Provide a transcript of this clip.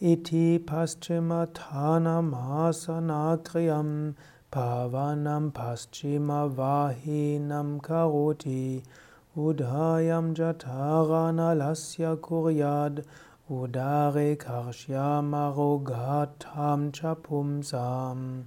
iti paschimmatthanamasanagriyam pavanam paschimavahinam karoti udhayam jataranalasya kuryad udare karshyamarogatam chapumsam